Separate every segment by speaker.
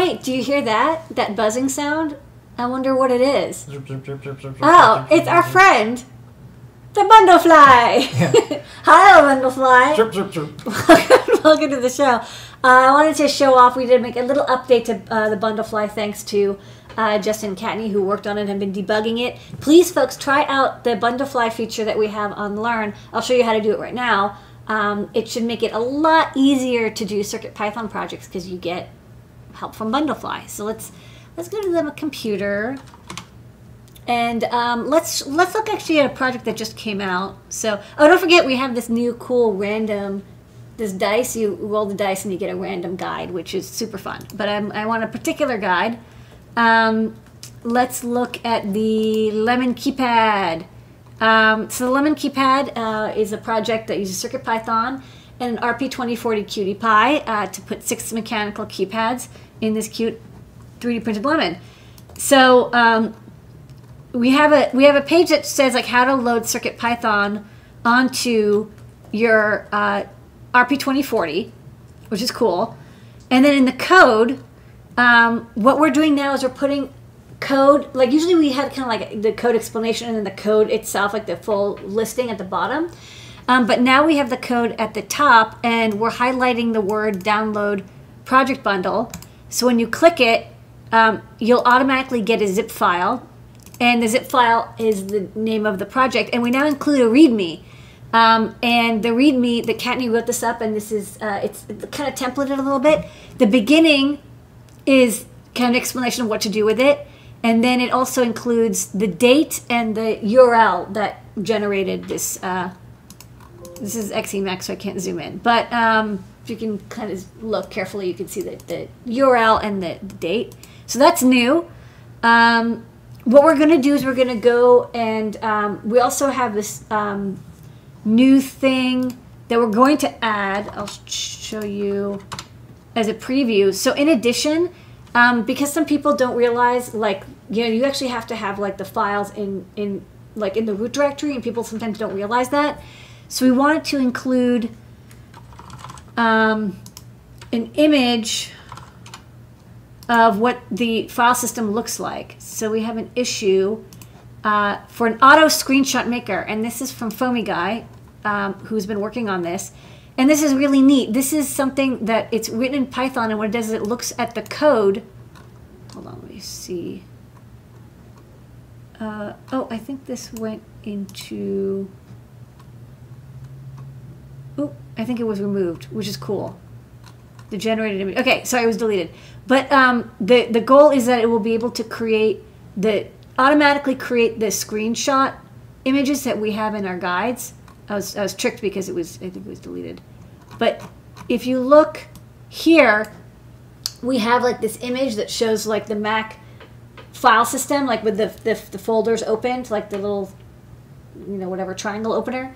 Speaker 1: wait, do you hear that? That buzzing sound? I wonder what it is. Oh, it's our friend, the Bundlefly. Hi, Bundlefly. Welcome to the show. Uh, I wanted to show off. We did make a little update to uh, the Bundlefly, thanks to uh, Justin Kattni, who worked on it and been debugging it. Please, folks, try out the Bundlefly feature that we have on Learn. I'll show you how to do it right now. Um, it should make it a lot easier to do CircuitPython projects because you get help from Bundlefly. So let's let's go to the computer. And um, let's let's look actually at a project that just came out. So oh, don't forget we have this new cool random this dice. You roll the dice and you get a random guide, which is super fun. But I'm, I want a particular guide. Um, let's look at the Lemon Keypad. Um, so the Lemon Keypad uh, is a project that uses CircuitPython and an RP2040 Qt Py uh, to put six mechanical keypads in this cute 3D printed lemon. So um, we have a we have a page that says like how to load Circuit Python onto your uh, RP2040, which is cool. And then in the code, um, what we're doing now is we're putting code like usually we had kind of like the code explanation and then the code itself like the full listing at the bottom um, but now we have the code at the top and we're highlighting the word download project bundle. So when you click it um, you'll automatically get a zip file and the zip file is the name of the project. And we now include a readme. Um, and the readme that Kattni wrote this up and this is uh, it's kind of templated a little bit. The beginning is kind of an explanation of what to do with it. And then it also includes the date and the URL that generated this. Uh, this is XEmacs, so I can't zoom in. But um, if you can kind of look carefully, you can see the, the URL and the, the date. So that's new. Um, what we're going to do is we're going to go and um, we also have this um, new thing that we're going to add. I'll show you as a preview. So in addition, um, because some people don't realize like you know you actually have to have like the files in in like in the root directory and people sometimes don't realize that so we wanted to include um, an image of what the file system looks like so we have an issue uh, for an auto screenshot maker and this is from FoamyGuy um, who's been working on this and this is really neat. This is something that it's written in Python, and what it does is it looks at the code. Hold on, let me see. Uh, oh, I think this went into. Oh, I think it was removed, which is cool. The generated image. Okay, sorry, it was deleted. But um, the the goal is that it will be able to create the automatically create the screenshot images that we have in our guides. I was I was tricked because it was I think it was deleted. But if you look here, we have like this image that shows like the Mac file system, like with the, the, the folders opened, like the little, you know, whatever triangle opener.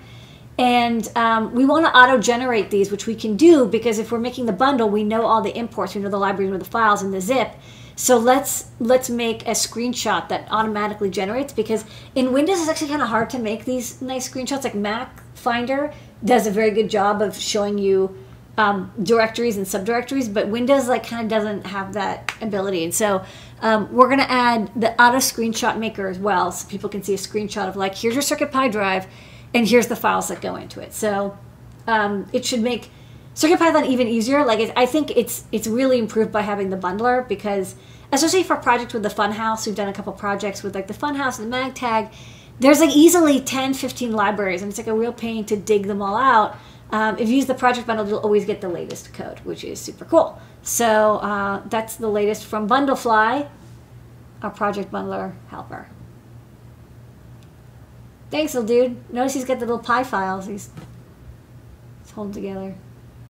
Speaker 1: And um, we want to auto-generate these, which we can do because if we're making the bundle, we know all the imports, we know the library, we know the files and the zip. So let's let's make a screenshot that automatically generates because in Windows it's actually kind of hard to make these nice screenshots. Like Mac Finder does a very good job of showing you um, directories and subdirectories, but Windows like kind of doesn't have that ability. And so um, we're going to add the auto screenshot maker as well, so people can see a screenshot of like here's your CircuitPy drive, and here's the files that go into it. So um, it should make CircuitPython even easier. Like it, I think it's it's really improved by having the bundler because especially for projects with the Funhouse, we've done a couple projects with like the Funhouse and the MagTag. There's like easily 10, 15 libraries, and it's like a real pain to dig them all out. Um, if you use the project bundle, you'll always get the latest code, which is super cool. So uh, that's the latest from Bundlefly, our project bundler helper. Thanks, little dude. Notice he's got the little py files. He's, he's holding together.